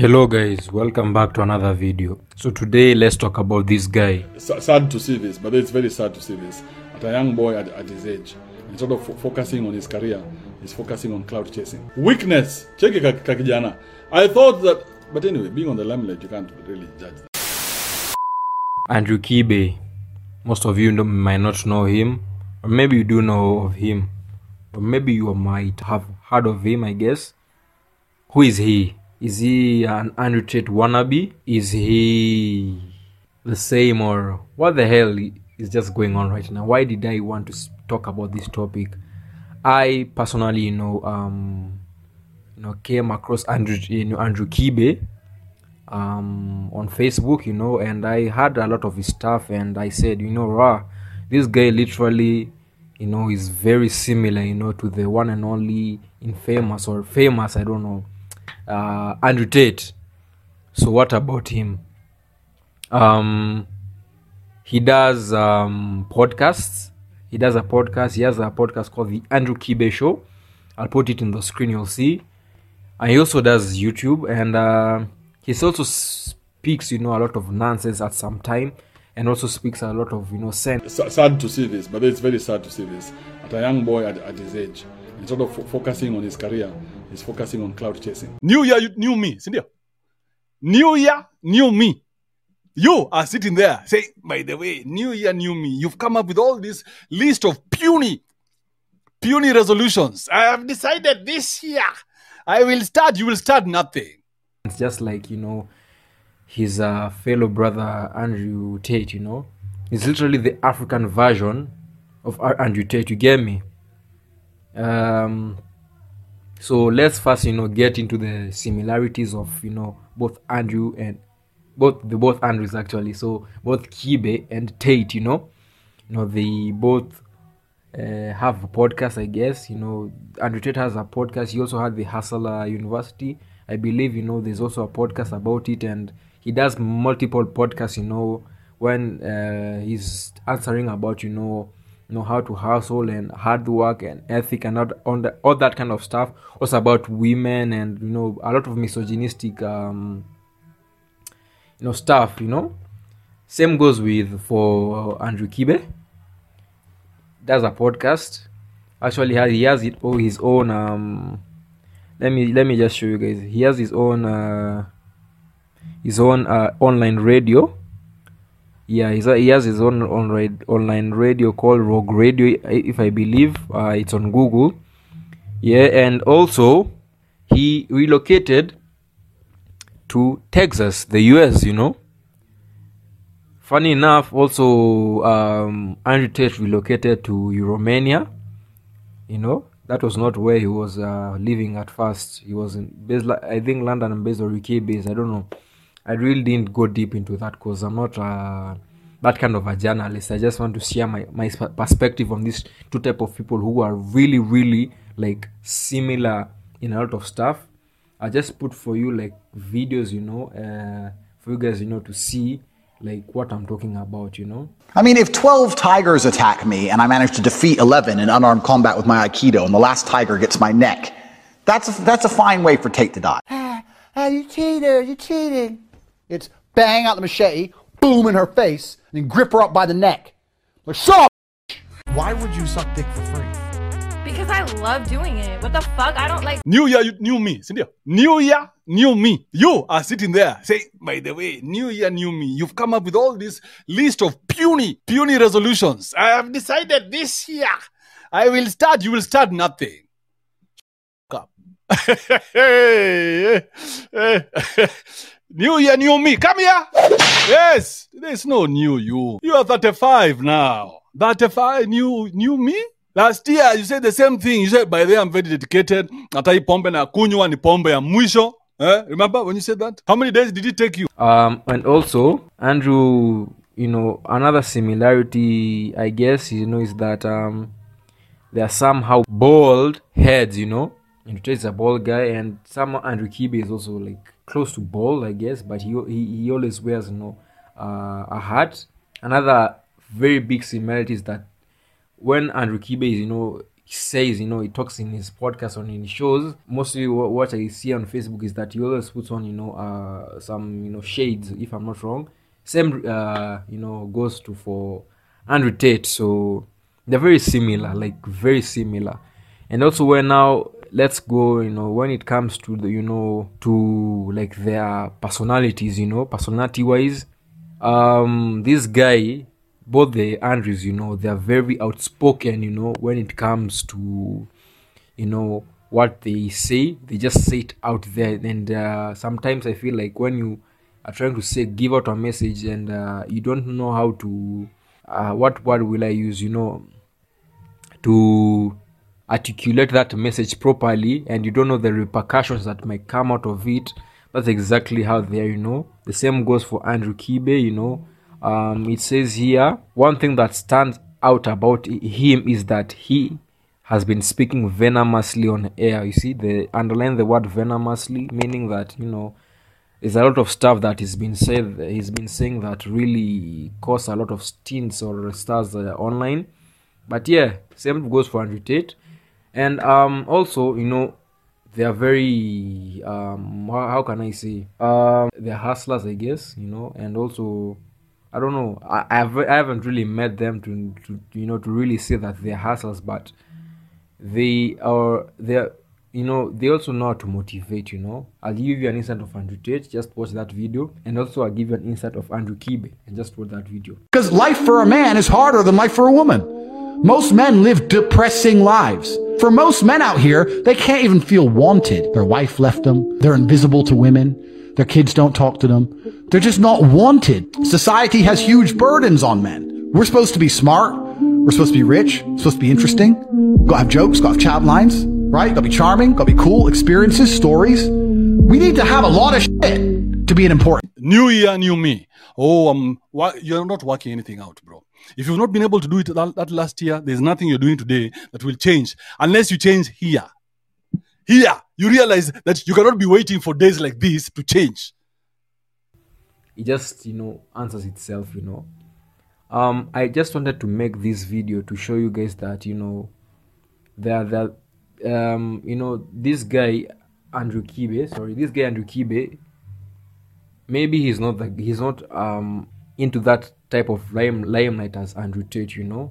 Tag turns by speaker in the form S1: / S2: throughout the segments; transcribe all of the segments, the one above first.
S1: Hello guys, welcome back to another video. So today let's talk about this guy.
S2: S- sad to see this, but it's very sad to see this. At a young boy at, at his age, instead of fo- focusing on his career, he's focusing on cloud chasing. Weakness. Check it, ka kijana. I thought that, but anyway, being on the limelight, you can't really judge that.
S1: Andrew Kibe. Most of you know, might not know him, or maybe you do know of him, or maybe you might have heard of him, I guess. Who is he? Is he an Andrew wannabe? Is he the same, or what the hell is just going on right now? Why did I want to talk about this topic? I personally, you know, um, you know, came across Andrew, you know, Andrew Kibe, um, on Facebook, you know, and I had a lot of his stuff, and I said, you know, rah, this guy literally, you know, is very similar, you know, to the one and only infamous or famous, I don't know, uh, Andrew Tate. So what about him? Um, he does um, podcasts. He does a podcast. He has a podcast called the Andrew Kibe Show. I'll put it in the screen. You'll see and he also does YouTube and uh, he also speaks you know a lot of nonsense at some time and also speaks a lot of you know sense
S2: sad to see this, but it's very sad to see this. At a young boy at, at his age, instead of fo- focusing on his career, he's focusing on cloud chasing. New year, you- new me, Cynthia. New year, new me. You are sitting there saying, by the way, new year, new me. You've come up with all this list of puny, puny resolutions. I have decided this year I will start, you will start nothing.
S1: it's just like you know his uh, fellow brother andrew tate you know he's literally the african version of andrew tate you get me um so let's first you know get into the similarities of you know both andrew and both the both andrews actually. So both kibe and tate you know. You know they both uh, have a podcast i guess. You know andrew tate has a podcast. He also had the hustler university. I believe you know there's also a podcast about it. And he does multiple podcasts you know when uh, he's answering about you know know how to hustle and hard work and ethic and all, that, all that kind of stuff. Also about women and you know a lot of misogynistic um you know stuff you know. Same goes with for andrew kibe. Does a podcast. Actually he has it all his own um let me let me just show you guys. He has his own uh his own uh, online radio yeah he's, he has his own online online radio called rogue radio if i believe uh, it's on google. Yeah and also he relocated to texas the us you know. Funny enough also um andrew tate relocated to romania you know. That was not where he was uh, living at first. He was in based i think london based or uk based i don't know i really didn't go deep into that because i'm not uh, that kind of a journalist i just want to share my, my perspective on these two type of people who are really really like similar in a lot of stuff i just put for you like videos you know uh, for you guys you know to see like what i'm talking about you know
S3: I mean, if 12 tigers attack me and I manage to defeat 11 in unarmed combat with my Aikido and the last tiger gets my neck, that's a, that's a fine way for Tate to die.
S4: Ah, ah, you cheater, you cheated. It's bang out the machete, boom in her face, and then grip her up by the neck. Like, shut up!
S5: Why would you suck dick for free?
S6: Because I love doing it. What the fuck? I don't like
S2: New year, you- new me, Cynthia. New year, new me. You are sitting there saying, by the way, new year, new me. You've come up with all this list of puny, puny resolutions. I have decided this year I will start, you will start nothing. Up. new year, new me. Come here. Yes, there's no new you. You are 35 now. 35, new, new me? Last year you said the same thing. You said by the way I'm very dedicated. Hata hii pombe na kunywa ni pombe ya mwisho. Eh? Remember when you said that? How many days did it take you?
S1: um and also andrew you know another similarity i guess you know is that um they are somehow bald heads you know and is a bald guy and some andrew kibe is also like close to bald i guess but he he, he always wears you know uh, a hat another very big similarity is that when andrew kibe is you know says, you know, he talks in his podcast on in shows. Mostly what, what I see on Facebook is that he always puts on, you know, uh, some, you know, shades, if I'm not wrong. Same, uh, you know, goes to for Andrew Tate. So they're very similar, like very similar. And also where now let's go, you know, when it comes to the, you know, to like their personalities, you know, personality wise, um, this guy, both the Andrews, you know, they're very outspoken, you know, when it comes to, you know, what they say, they just say it out there. And uh, sometimes I feel like when you are trying to say, give out a message and uh, you don't know how to, uh, what word will I use, you know, to articulate that message properly and you don't know the repercussions that might come out of it. That's exactly how they are you know. The same goes for andrew kibe you know. Um, it says here one thing that stands out about him is that he has been speaking venomously on air. You see the underline the word venomously meaning that you know there's a lot of stuff that he's been said he's been saying that really cause a lot of stints or stars uh, online. But yeah same goes for andrew tate and um also you know they are very um how, how can i say? Um they're hustlers i guess you know and also i don't know i I've, i haven't really met them to, to you know to really say that they're hustlers but they are they're you know they also know how to motivate you know. I'll give you an insight of andrew tate just watch that video. And also i'll give you an insight of andrew kibe and just watch that video.
S4: Because life for a man is harder than life for a woman. Most men live depressing lives. For most men out here, they can't even feel wanted. Their wife left them. They're invisible to women. Their kids don't talk to them. They're just not wanted. Society has huge burdens on men. We're supposed to be smart. We're supposed to be rich. Supposed to be interesting. Gotta have jokes. Gotta have chat lines. Right? Gotta be charming. Gotta be cool. Experiences. Stories. We need to have a lot of shit to be an important.
S2: New year, new me. Oh, um, you're not working anything out, bro. If you've not been able to do it that, that last year, there's nothing you're doing today that will change unless you change here. Here, you realize that you cannot be waiting for days like this to change.
S1: it just you know answers itself you know um i just wanted to make this video to show you guys that you know that that um you know this guy andrew kibe sorry this guy andrew kibe maybe he's not the, he's not um into that type of lime, limelight as andrew tate you know.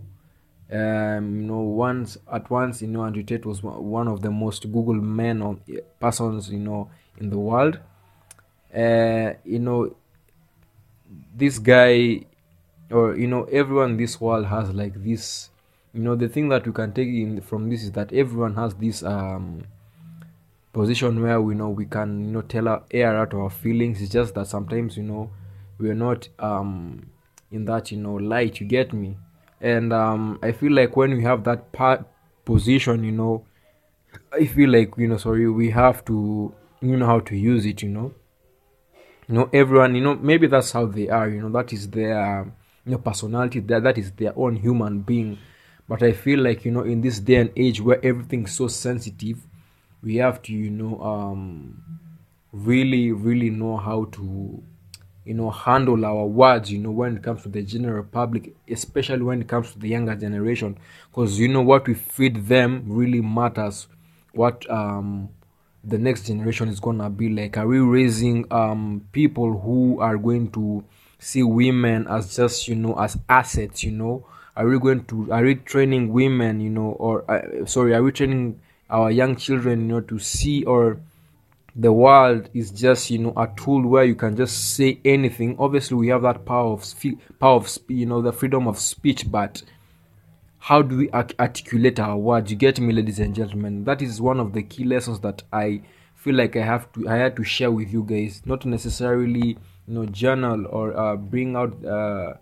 S1: Um you know once at once you know andrew tate was one- of the most google men or persons you know in the world. Uh you know this guy or you know everyone in this world has like this you know the thing that we can take in from this is that everyone has this um position where we know we can you know tell our air out our feelings. It's just that sometimes you know we're not um in that you know light you get me? And um i feel like when we have that part position you know i feel like you know sorry we have to you know how to use it you know? You know everyone you know maybe that's how they are you know that is their you know personality that that is their own human being. But i feel like you know in this day and age where everything's so sensitive we have to you know um really really know how to you know handle our words you know when it comes to the general public especially when it comes to the younger generation because you know what we feed them really matters. What um the next generation is gonna be like. Are we raising um people who are going to see women as just you know as assets you know? Are we going to are we training women you know or uh, sorry are we training our young children you know to see or the world is just you know a tool where you can just say anything. Obviously we have that power of spe- power of spe- you know the freedom of speech but how do we articulate our words? You get me ladies and gentlemen? That is one of the key lessons that i feel like i have to i had to share with you guys. Not necessarily you know journal or uh, bring out uh,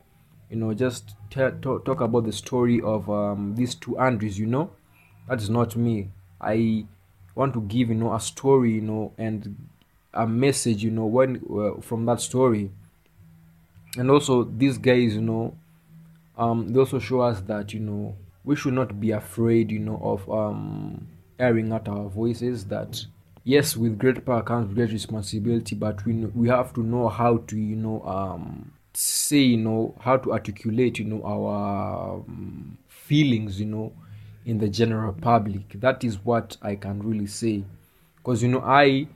S1: you know just te- talk, talk about the story of um, these two andrews you know? That is not me. I want to give you know a story you know and a message you know when uh, from that story and also these guys you know um they also show us that you know we should not be afraid you know of um airing out our voices that yes with great power comes great responsibility but we we have to know how to you know um say you know how to articulate you know our um, feelings you know in the general public. That is what i can really say. Because you know i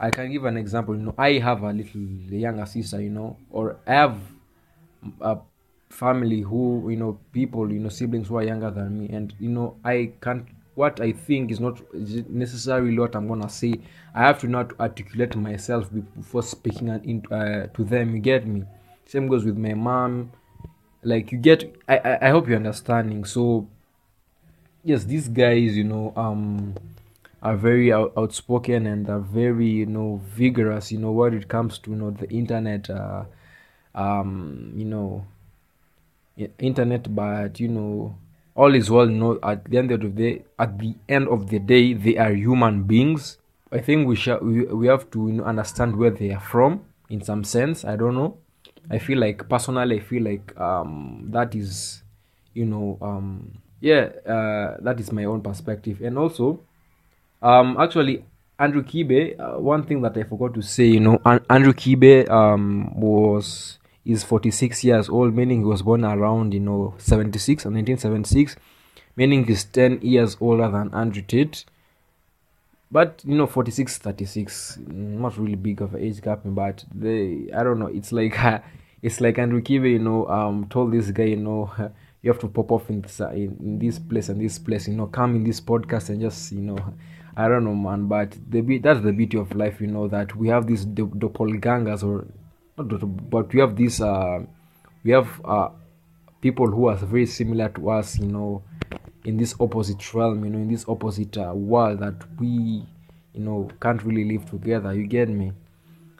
S1: i can give an example. You know i have a little younger sister you know or i have a family who you know people you know siblings who are younger than me. And you know i can't what i think is not necessarily what i'm gonna say. I have to not articulate myself before speaking in, uh, to them. You get me? Same goes with my mom. Like you get I, I i hope you're understanding. So yes these guys you know um are very out, outspoken and are very you know vigorous you know when it comes to you know the internet uh um you know internet but you know all is well know at the end of the day at the end of the day they are human beings. I think we shall we, we have to you know, understand where they are from in some sense i don't know. I feel like personally i feel like um that is you know um yeah uh that is my own perspective. And also um actually andrew kibe uh, one thing that i forgot to say you know An- andrew kibe um was is 46 years old meaning he was born around you know 76 and 1976 meaning he's 10 years older than andrew tate. But you know 46 36 not really big of an age gap but they i don't know it's like it's like andrew kibe you know um told this guy you know you have to pop off in this, uh, in, this place and this place you know come in this podcast and just you know i don't know man but the be- that's the beauty of life you know that we have these do- doppelgangers or not but we have these uh we have uh people who are very similar to us you know in this opposite realm you know in this opposite uh, world that we you know can't really live together you get me?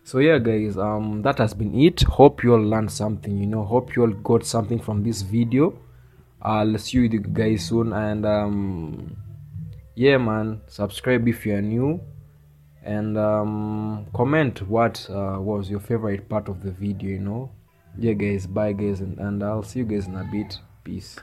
S1: So yeah guys um that has been it. Hope you all learned something you know hope you all got something from this video i'll see you guys soon and um yeah man. Subscribe if you are new. And um comment what uh, was your favorite part of the video you know? Yeah guys. Bye guys. And, and i'll see you guys in a bit. Peace